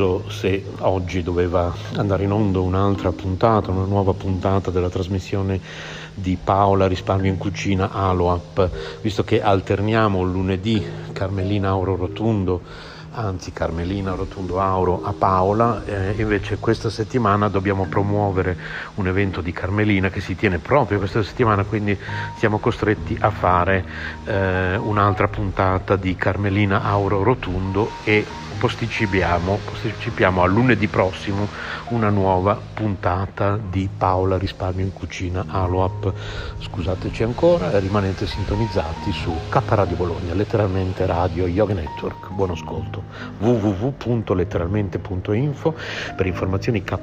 Scuso se oggi doveva andare in onda un'altra puntata, una nuova puntata della trasmissione di Paola Risparmio in Cucina Aloap, visto che alterniamo lunedì Carmelina Auro Rotundo, anzi Carmelina Rotundo Auro a Paola, eh, invece questa settimana dobbiamo promuovere un evento di Carmelina che si tiene proprio questa settimana, quindi siamo costretti a fare eh, un'altra puntata di Carmelina Auro Rotundo e posticipiamo, posticipiamo a lunedì prossimo una nuova puntata di Paola Risparmio in Cucina Aloap. Scusateci ancora, rimanete sintonizzati su K Radio Bologna, letteralmente Radio Yoga Network. Buon ascolto. www.letteralmente.info per informazioni K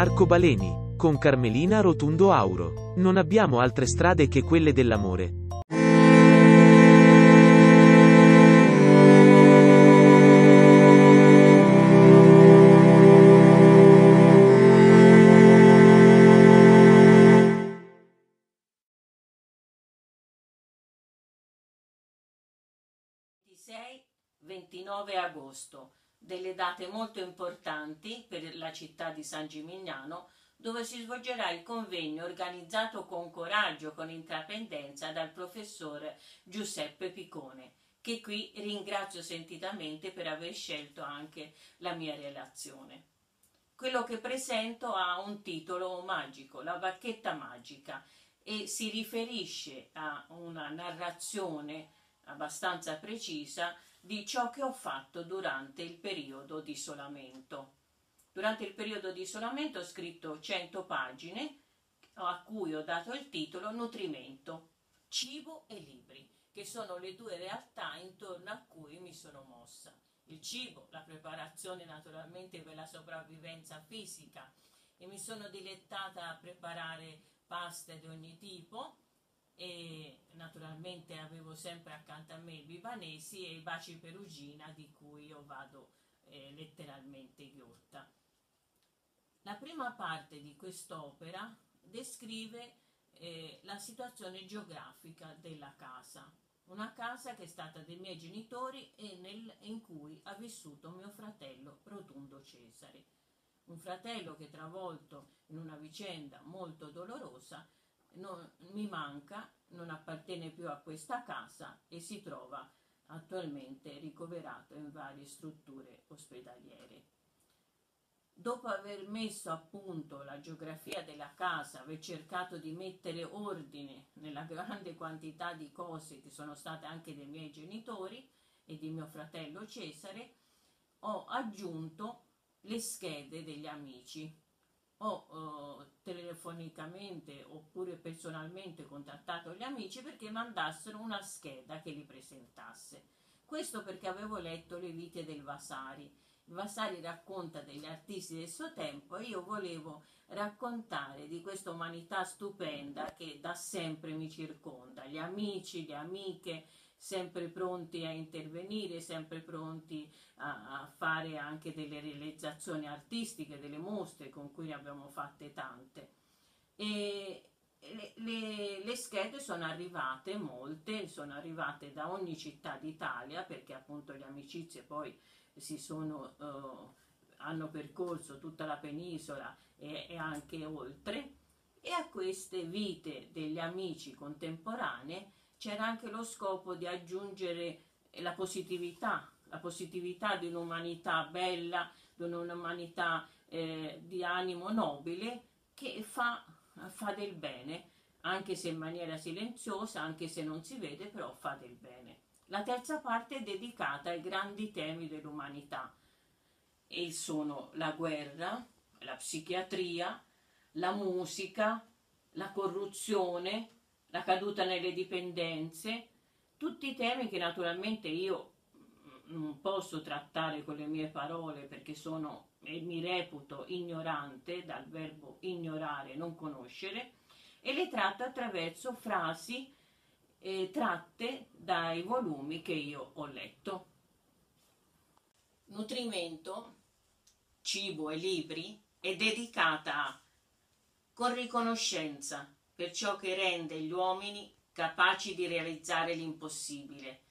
Arcobaleni, con Carmelina Rotundo Auro. Non abbiamo altre strade che quelle dell'amore. Ventisei, 29 agosto, delle date molto importanti per la città di San Gimignano, dove si svolgerà il convegno organizzato con coraggio, con intraprendenza dal professor Giuseppe Picone, che qui ringrazio sentitamente per aver scelto anche la mia relazione. Quello che presento ha un titolo magico, La bacchetta magica, e si riferisce a una narrazione abbastanza precisa di ciò che ho fatto durante il periodo di isolamento. Durante il periodo di isolamento ho scritto 100 pagine a cui ho dato il titolo Nutrimento, cibo e libri, che sono le due realtà intorno a cui mi sono mossa. Il cibo, la preparazione naturalmente per la sopravvivenza fisica e mi sono dilettata a preparare paste di ogni tipo e naturalmente avevo sempre accanto a me i libanesi e i baci perugina di cui io vado eh, letteralmente ghiotta. La prima parte di quest'opera descrive eh, la situazione geografica della casa, una casa che è stata dei miei genitori e nel, in cui ha vissuto mio fratello Rotundo Cesare, un fratello che travolto in una vicenda molto dolorosa non, mi manca, non appartiene più a questa casa e si trova attualmente ricoverato in varie strutture ospedaliere. Dopo aver messo a punto la geografia della casa, aver cercato di mettere ordine nella grande quantità di cose che sono state anche dei miei genitori e di mio fratello Cesare, ho aggiunto le schede degli amici ho eh, telefonicamente oppure personalmente contattato gli amici perché mandassero una scheda che li presentasse. Questo perché avevo letto le vite del Vasari. Il Vasari racconta degli artisti del suo tempo e io volevo raccontare di questa umanità stupenda che da sempre mi circonda, gli amici, le amiche, sempre pronti a intervenire, sempre pronti a, a, fare anche delle realizzazioni artistiche, delle mostre con cui ne abbiamo fatte tante. E le, le, le schede sono arrivate, molte, sono arrivate da ogni città d'Italia perché appunto le amicizie poi sono, uh, hanno percorso tutta la penisola e, e anche oltre e a queste vite degli amici contemporanei c'era anche lo scopo di aggiungere la positività la positività di un'umanità bella, di un'umanità eh, di animo nobile che fa, fa del bene, anche se in maniera silenziosa, anche se non si vede, però fa del bene. La terza parte è dedicata ai grandi temi dell'umanità e sono la guerra, la psichiatria, la musica, la corruzione, la caduta nelle dipendenze, tutti temi che naturalmente io non posso trattare con le mie parole perché sono e mi reputo ignorante dal verbo ignorare, non conoscere, e le tratto attraverso frasi eh, tratte dai volumi che io ho letto. Nutrimento, cibo e libri è dedicata a con riconoscenza per ciò che rende gli uomini capaci di realizzare l'impossibile.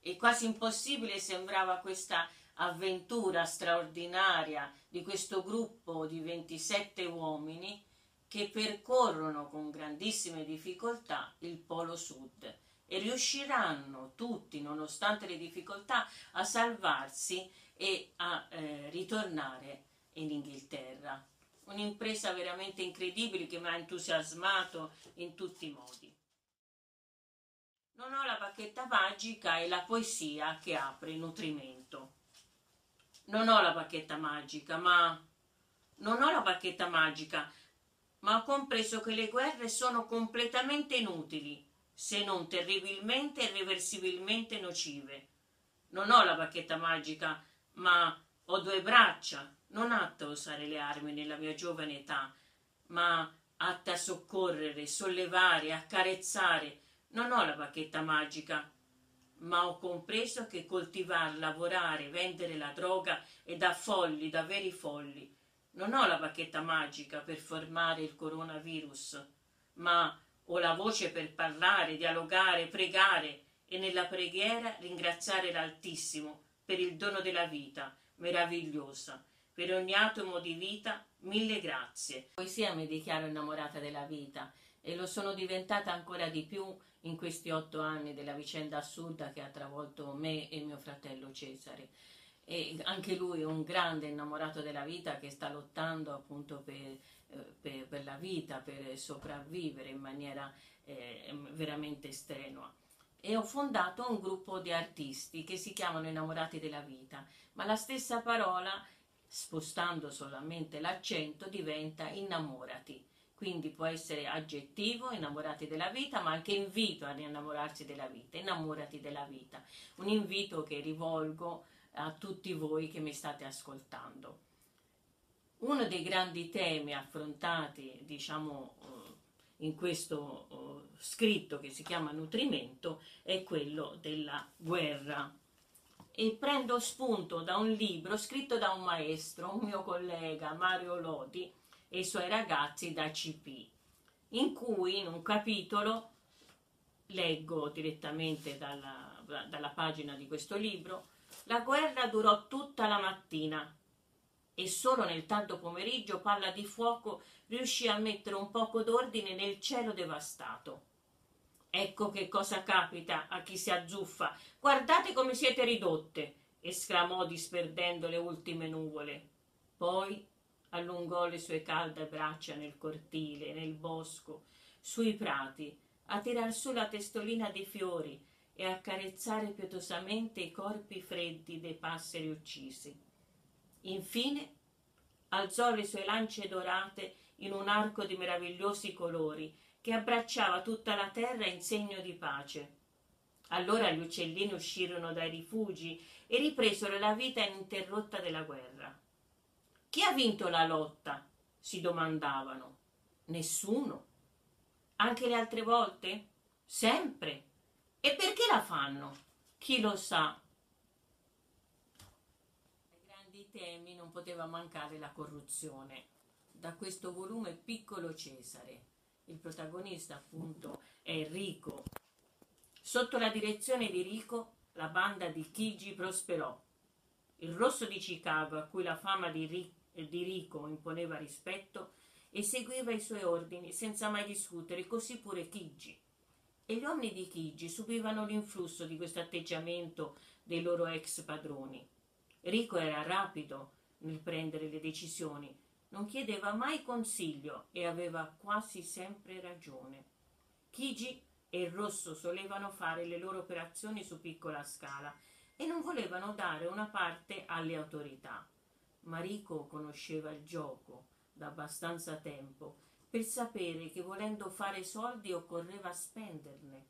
E quasi impossibile sembrava questa avventura straordinaria di questo gruppo di 27 uomini che percorrono con grandissime difficoltà il Polo Sud e riusciranno tutti, nonostante le difficoltà, a salvarsi e a eh, ritornare in Inghilterra un'impresa veramente incredibile che mi ha entusiasmato in tutti i modi. Non ho la bacchetta magica e la poesia che apre il nutrimento. Non ho la bacchetta magica, ma non ho la bacchetta magica, ma ho compreso che le guerre sono completamente inutili, se non terribilmente e irreversibilmente nocive. Non ho la bacchetta magica, ma ho due braccia, non atta a usare le armi nella mia giovane età, ma atta a soccorrere, sollevare, accarezzare. Non ho la bacchetta magica, ma ho compreso che coltivare, lavorare, vendere la droga è da folli, da veri folli. Non ho la bacchetta magica per formare il coronavirus, ma ho la voce per parlare, dialogare, pregare e nella preghiera ringraziare l'Altissimo per il dono della vita meravigliosa per ogni atomo di vita, mille grazie. Poesia mi dichiaro innamorata della vita e lo sono diventata ancora di più in questi otto anni della vicenda assurda che ha travolto me e mio fratello Cesare. E anche lui è un grande innamorato della vita che sta lottando appunto per, eh, per, per la vita, per sopravvivere in maniera eh, veramente strenua e ho fondato un gruppo di artisti che si chiamano Innamorati della Vita, ma la stessa parola spostando solamente l'accento diventa innamorati. Quindi può essere aggettivo, innamorati della vita, ma anche invito ad innamorarsi della vita, innamorati della vita. Un invito che rivolgo a tutti voi che mi state ascoltando. Uno dei grandi temi affrontati, diciamo, eh, in questo eh, scritto che si chiama Nutrimento è quello della guerra e prendo spunto da un libro scritto da un maestro, un mio collega Mario Lodi e i suoi ragazzi da CP, in cui in un capitolo leggo direttamente dalla, dalla pagina di questo libro, la guerra durò tutta la mattina e solo nel tardo pomeriggio Palla di Fuoco riuscì a mettere un poco d'ordine nel cielo devastato. Ecco che cosa capita a chi si azzuffa. Guardate come siete ridotte, esclamò disperdendo le ultime nuvole. Poi allungò le sue calde braccia nel cortile, nel bosco, sui prati, a tirar su la testolina di fiori e a carezzare pietosamente i corpi freddi dei passeri uccisi. Infine alzò le sue lance dorate in un arco di meravigliosi colori che abbracciava tutta la terra in segno di pace. Allora gli uccellini uscirono dai rifugi e ripresero la vita ininterrotta della guerra. Chi ha vinto la lotta? si domandavano. Nessuno. Anche le altre volte? Sempre. E perché la fanno? Chi lo sa? Ai grandi temi non poteva mancare la corruzione. Da questo volume Piccolo Cesare il protagonista appunto è Enrico. Sotto la direzione di Rico la banda di Chigi prosperò. Il rosso di Chicago, a cui la fama di, Ric- di Rico imponeva rispetto, eseguiva i suoi ordini senza mai discutere, così pure Chigi. e gli uomini di Chigi subivano l'influsso di questo atteggiamento dei loro ex padroni. Rico era rapido nel prendere le decisioni, non chiedeva mai consiglio e aveva quasi sempre ragione. Chigi e il Rosso solevano fare le loro operazioni su piccola scala e non volevano dare una parte alle autorità. Marico conosceva il gioco da abbastanza tempo per sapere che volendo fare soldi occorreva spenderne.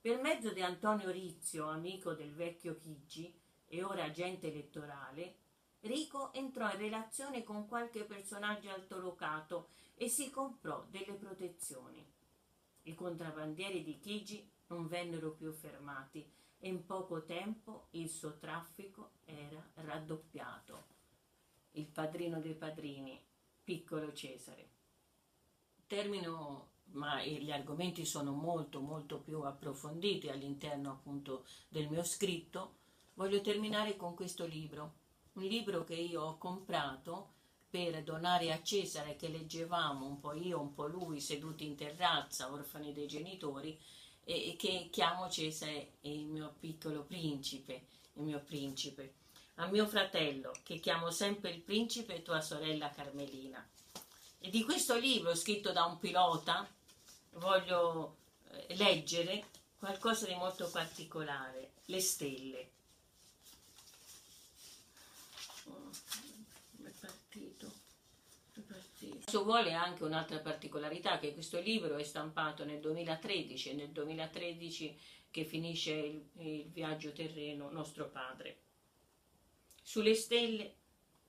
Per mezzo di Antonio Rizio, amico del vecchio Chigi e ora agente elettorale, Rico entrò in relazione con qualche personaggio altolocato e si comprò delle protezioni. I contrabbandieri di Chigi non vennero più fermati e in poco tempo il suo traffico era raddoppiato. Il padrino dei padrini, piccolo Cesare. Termino, ma gli argomenti sono molto molto più approfonditi all'interno appunto del mio scritto, voglio terminare con questo libro, un libro che io ho comprato per donare a Cesare che leggevamo un po' io, un po' lui, seduti in terrazza, orfani dei genitori, e che chiamo Cesare il mio piccolo principe, il mio principe. A mio fratello, che chiamo sempre il principe, e tua sorella Carmelina. E di questo libro, scritto da un pilota, voglio eh, leggere qualcosa di molto particolare, le stelle. Questo vuole anche un'altra particolarità, che questo libro è stampato nel 2013 e nel 2013 che finisce il, il viaggio terreno nostro padre. Sulle stelle,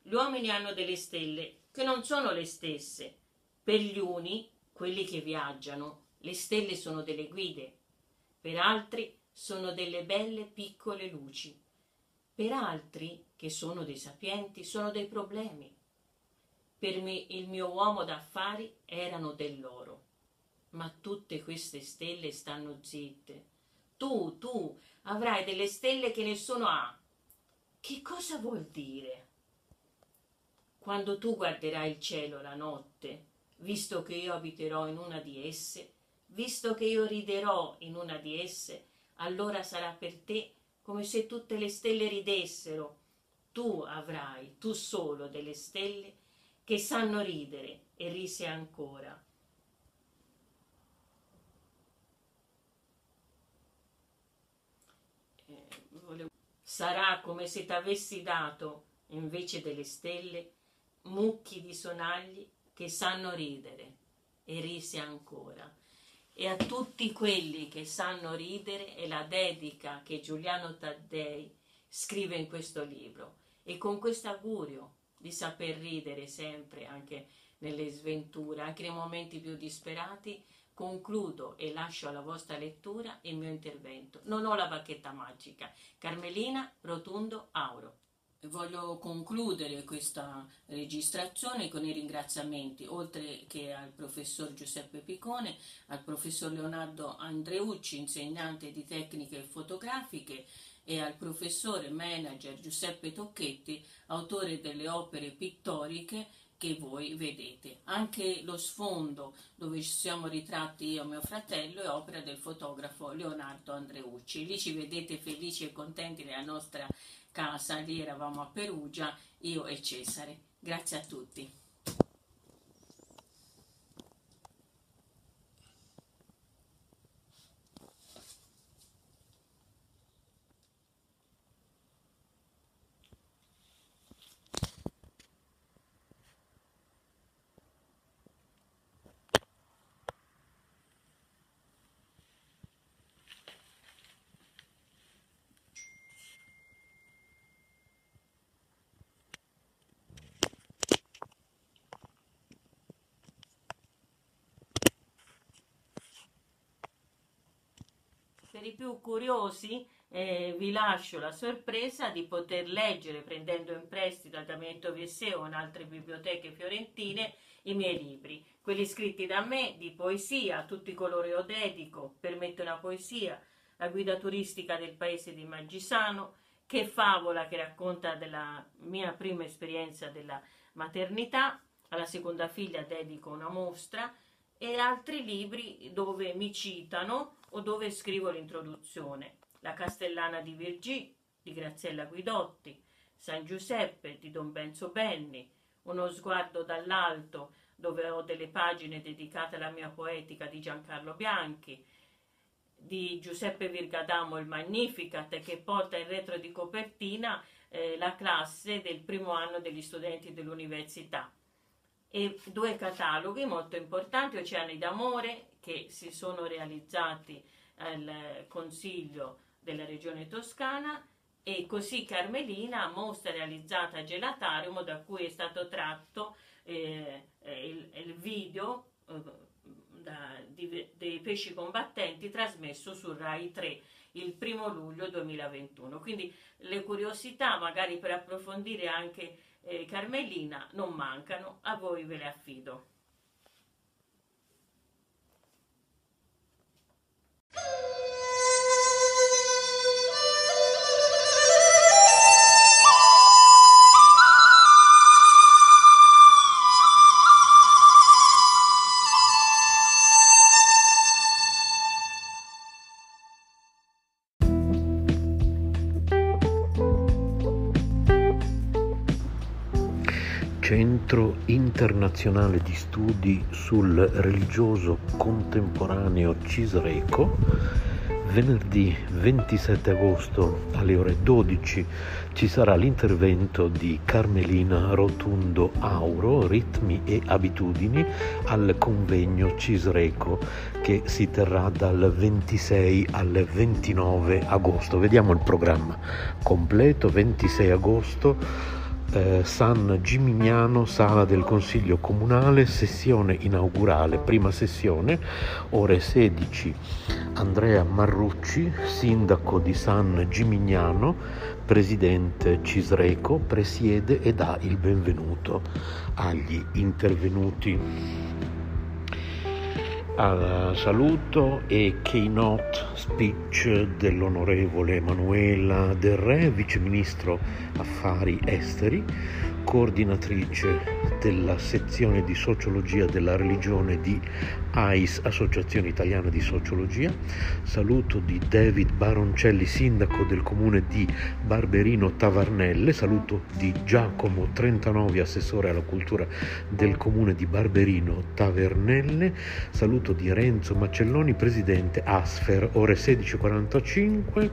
gli uomini hanno delle stelle che non sono le stesse. Per gli uni, quelli che viaggiano, le stelle sono delle guide, per altri sono delle belle piccole luci, per altri, che sono dei sapienti, sono dei problemi per me il mio uomo d'affari erano dell'oro. Ma tutte queste stelle stanno zitte. Tu, tu, avrai delle stelle che nessuno ha. Che cosa vuol dire? Quando tu guarderai il cielo la notte, visto che io abiterò in una di esse, visto che io riderò in una di esse, allora sarà per te come se tutte le stelle ridessero. Tu avrai, tu solo, delle stelle che sanno ridere e rise ancora. Eh, Sarà come se t'avessi dato, invece delle stelle, mucchi di sonagli che sanno ridere e rise ancora. E a tutti quelli che sanno ridere è la dedica che Giuliano Taddei scrive in questo libro. E con questo augurio di saper ridere sempre anche nelle sventure, anche nei momenti più disperati, concludo e lascio alla vostra lettura il mio intervento. Non ho la bacchetta magica. Carmelina Rotundo Auro. Voglio concludere questa registrazione con i ringraziamenti, oltre che al professor Giuseppe Picone, al professor Leonardo Andreucci, insegnante di tecniche fotografiche, e al professore manager Giuseppe Tocchetti, autore delle opere pittoriche che voi vedete. Anche lo sfondo dove ci siamo ritratti io e mio fratello è opera del fotografo Leonardo Andreucci. Lì ci vedete felici e contenti nella nostra casa, lì eravamo a Perugia, io e Cesare. Grazie a tutti. Più curiosi eh, vi lascio la sorpresa di poter leggere prendendo in prestito da Damento Vesseo o in altre biblioteche fiorentine i miei libri, quelli scritti da me di poesia, a tutti coloro io dedico, permette una poesia, la guida turistica del paese di Maggisano, che favola che racconta della mia prima esperienza della maternità, alla seconda figlia dedico una mostra, e altri libri dove mi citano o dove scrivo l'introduzione. La Castellana di Virgì di Graziella Guidotti, San Giuseppe di Don Benzo Benni, Uno sguardo dall'alto dove ho delle pagine dedicate alla mia poetica di Giancarlo Bianchi, di Giuseppe Virgadamo il Magnificat che porta in retro di copertina eh, la classe del primo anno degli studenti dell'università e due cataloghi molto importanti, Oceani d'amore, che si sono realizzati al Consiglio della Regione Toscana e così Carmelina, mostra realizzata a Gelatarium da cui è stato tratto eh, il, il, video eh, da, di, dei pesci combattenti trasmesso su Rai 3 il primo luglio 2021. Quindi le curiosità magari per approfondire anche eh, Carmelina non mancano, a voi ve le affido. Internazionale di studi sul religioso contemporaneo Cisreco, venerdì 27 agosto alle ore 12 ci sarà l'intervento di Carmelina Rotundo Auro, Ritmi e Abitudini al convegno Cisreco che si terrà dal 26 al 29 agosto. Vediamo il programma completo 26 agosto eh, San Gimignano, sala del Consiglio Comunale, sessione inaugurale, prima sessione, ore 16. Andrea Marrucci, sindaco di San Gimignano, presidente Cisreco, presiede e dà il benvenuto agli intervenuti al saluto e keynote speech dell'onorevole Emanuela Del Re, viceministro affari esteri, coordinatrice della sezione di sociologia della religione di AIS, Associazione Italiana di Sociologia. Saluto di David Baroncelli, sindaco del comune di Barberino Tavarnelle. Saluto di Giacomo 39, assessore alla cultura del comune di Barberino Tavernelle. Saluto di Renzo Macelloni, presidente Asfer, ore 16.45.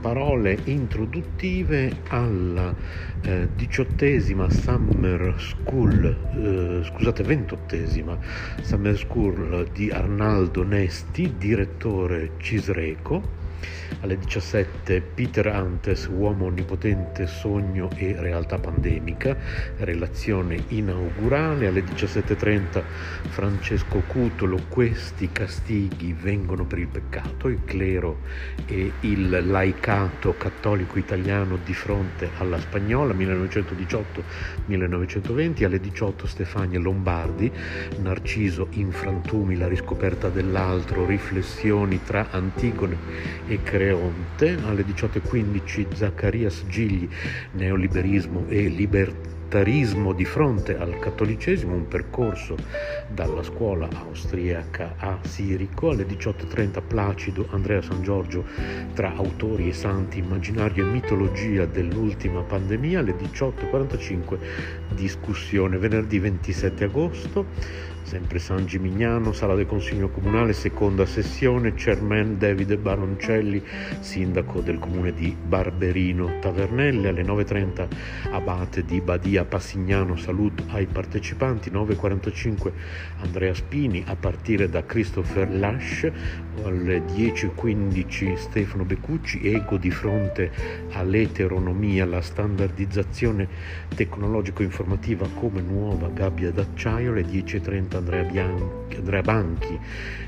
Parole introduttive alla eh, diciottesima Summer School, eh, scusate, ventottesima Summer School di Arnaldo Nesti, direttore Cisreco alle 17 Peter Antes, uomo onnipotente, sogno e realtà pandemica, relazione inaugurale. Alle 17.30 Francesco Cutolo, questi castighi vengono per il peccato, il clero e il laicato cattolico italiano di fronte alla spagnola 1918-1920. Alle 18 Stefania Lombardi, Narciso in frantumi, la riscoperta dell'altro, riflessioni tra Antigone e Creonte Creonte, alle 18.15 Zaccarias Gigli, neoliberismo e libertarismo di fronte al cattolicesimo, un percorso dalla scuola austriaca a Sirico, alle 18.30 Placido Andrea San Giorgio tra autori e santi, immaginario e mitologia dell'ultima pandemia, alle 18.45 discussione venerdì 27 agosto sempre San Gimignano, sala del Consiglio Comunale, seconda sessione, chairman Davide Baroncelli, sindaco del comune di Barberino Tavernelle, alle 9.30 abate di Badia Passignano, saluto ai partecipanti, 9.45 Andrea Spini, a partire da Christopher Lash, alle 10.15 Stefano Beccucci, ego di fronte all'eteronomia, la standardizzazione tecnologico-informativa come nuova gabbia d'acciaio, alle 10.30 Andrea, Bianchi, Andrea Banchi,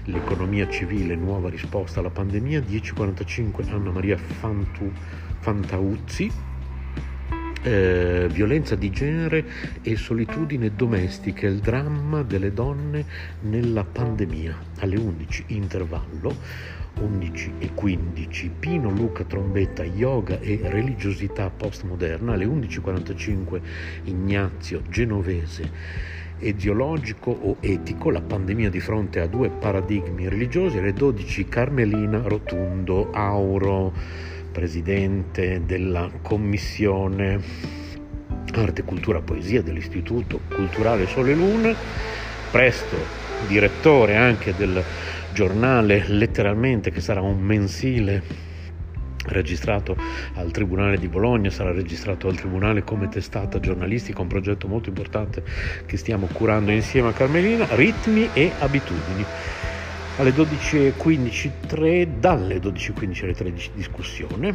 l'economia civile, nuova risposta alla pandemia, 10.45 Anna Maria Fantu, Fantauzzi, eh, violenza di genere e solitudine domestica, il dramma delle donne nella pandemia. Alle 11 intervallo, 11 e 15 Pino Luca Trombetta, yoga e religiosità postmoderna. Alle 11.45 Ignazio Genovese eziologico o etico, la pandemia di fronte a due paradigmi religiosi, alle 12 Carmelina Rotundo Auro, presidente della commissione Arte, Cultura, Poesia dell'Istituto Culturale Sole Luna, presto direttore anche del giornale Letteralmente che sarà un mensile registrato al Tribunale di Bologna, sarà registrato al Tribunale come testata giornalistica, un progetto molto importante che stiamo curando insieme a Carmelina, ritmi e abitudini. Alle 12.15, dalle 12.15 alle 13 discussione,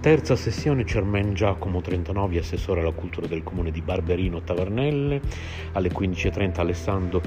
terza sessione Cermen Giacomo 39, assessore alla cultura del comune di Barberino Tavernelle, alle 15.30 Alessandro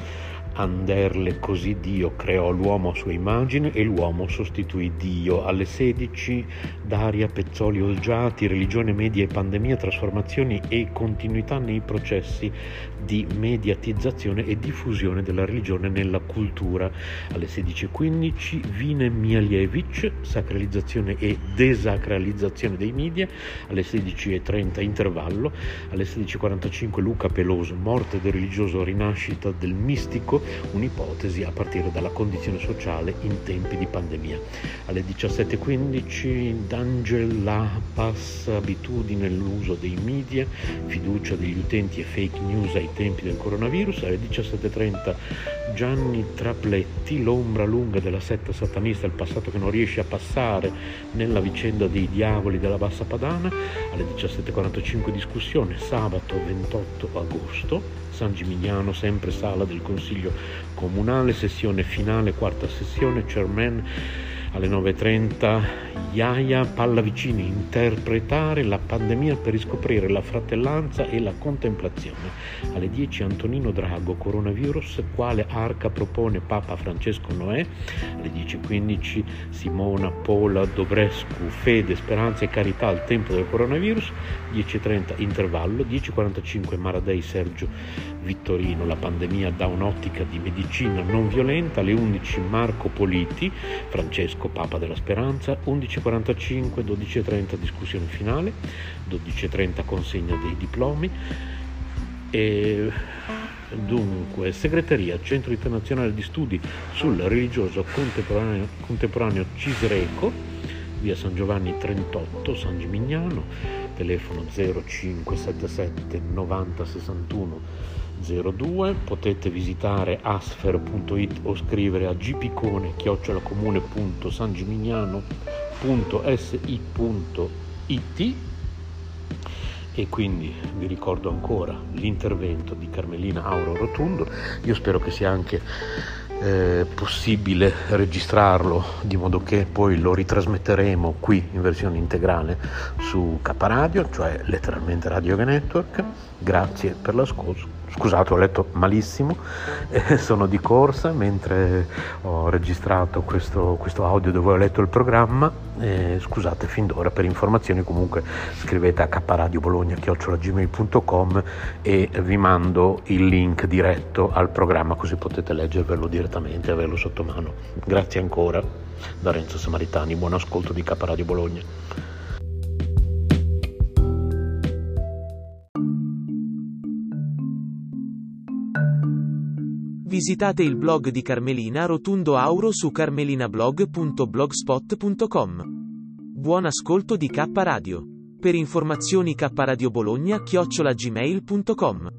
Anderle, così Dio creò l'uomo a sua immagine e l'uomo sostituì Dio. Alle 16 Daria Pezzoli Olgiati, religione media e pandemia, trasformazioni e continuità nei processi di mediatizzazione e diffusione della religione nella cultura. Alle 16.15 Vine Mialievic, sacralizzazione e desacralizzazione dei media. Alle 16.30 intervallo. Alle 16.45 Luca Peloso, morte del religioso, rinascita del mistico un'ipotesi a partire dalla condizione sociale in tempi di pandemia. Alle 17.15 D'Angel Lapas, abitudine nell'uso dei media, fiducia degli utenti e fake news ai tempi del coronavirus. Alle 17.30 Gianni Trapletti, l'ombra lunga della setta satanista, il passato che non riesce a passare nella vicenda dei diavoli della Bassa Padana. Alle 17.45 discussione, sabato 28 agosto. San Gimignano, sempre sala del Consiglio Comunale, sessione finale, quarta sessione, chairman alle 9.30 Iaia Pallavicini, interpretare la pandemia per riscoprire la fratellanza e la contemplazione. Alle 10 Antonino Drago, coronavirus, quale arca propone Papa Francesco Noè. Alle 10.15 Simona Pola Dobrescu, fede, speranza e carità al tempo del coronavirus. 10.30 intervallo, 10.45 Maradei Sergio Vittorino, la pandemia da un'ottica di medicina non violenta. Alle 11 Marco Politi, Francesco Papa della Speranza, 11.45, 12.30 discussione finale, 12.30 consegna dei diplomi e dunque segreteria Centro Internazionale di Studi sul Religioso Contemporaneo, contemporaneo Cisreco, via San Giovanni 38, San Gimignano, telefono 0577 90 61 02 potete visitare asfer.it o scrivere a gpicone chiocciolacomune.sangimignano.si.it e quindi vi ricordo ancora l'intervento di Carmelina Auro Rotundo io spero che sia anche eh, possibile registrarlo di modo che poi lo ritrasmetteremo qui in versione integrale su K Radio, cioè letteralmente Radio Network. Grazie per l'ascolto. Scusate, ho letto malissimo, eh, sono di corsa mentre ho registrato questo, questo, audio dove ho letto il programma. Eh, scusate fin d'ora per informazioni comunque scrivete a kradiobologna.gmail.com e vi mando il link diretto al programma così potete leggervelo direttamente e averlo sotto mano. Grazie ancora da Renzo Samaritani, buon ascolto di K Radio Bologna. Visitate il blog di Carmelina Rotundo Auro su carmelinablog.blogspot.com. Buon ascolto di K Radio. Per informazioni K Radio Bologna chiocciolagmail.com.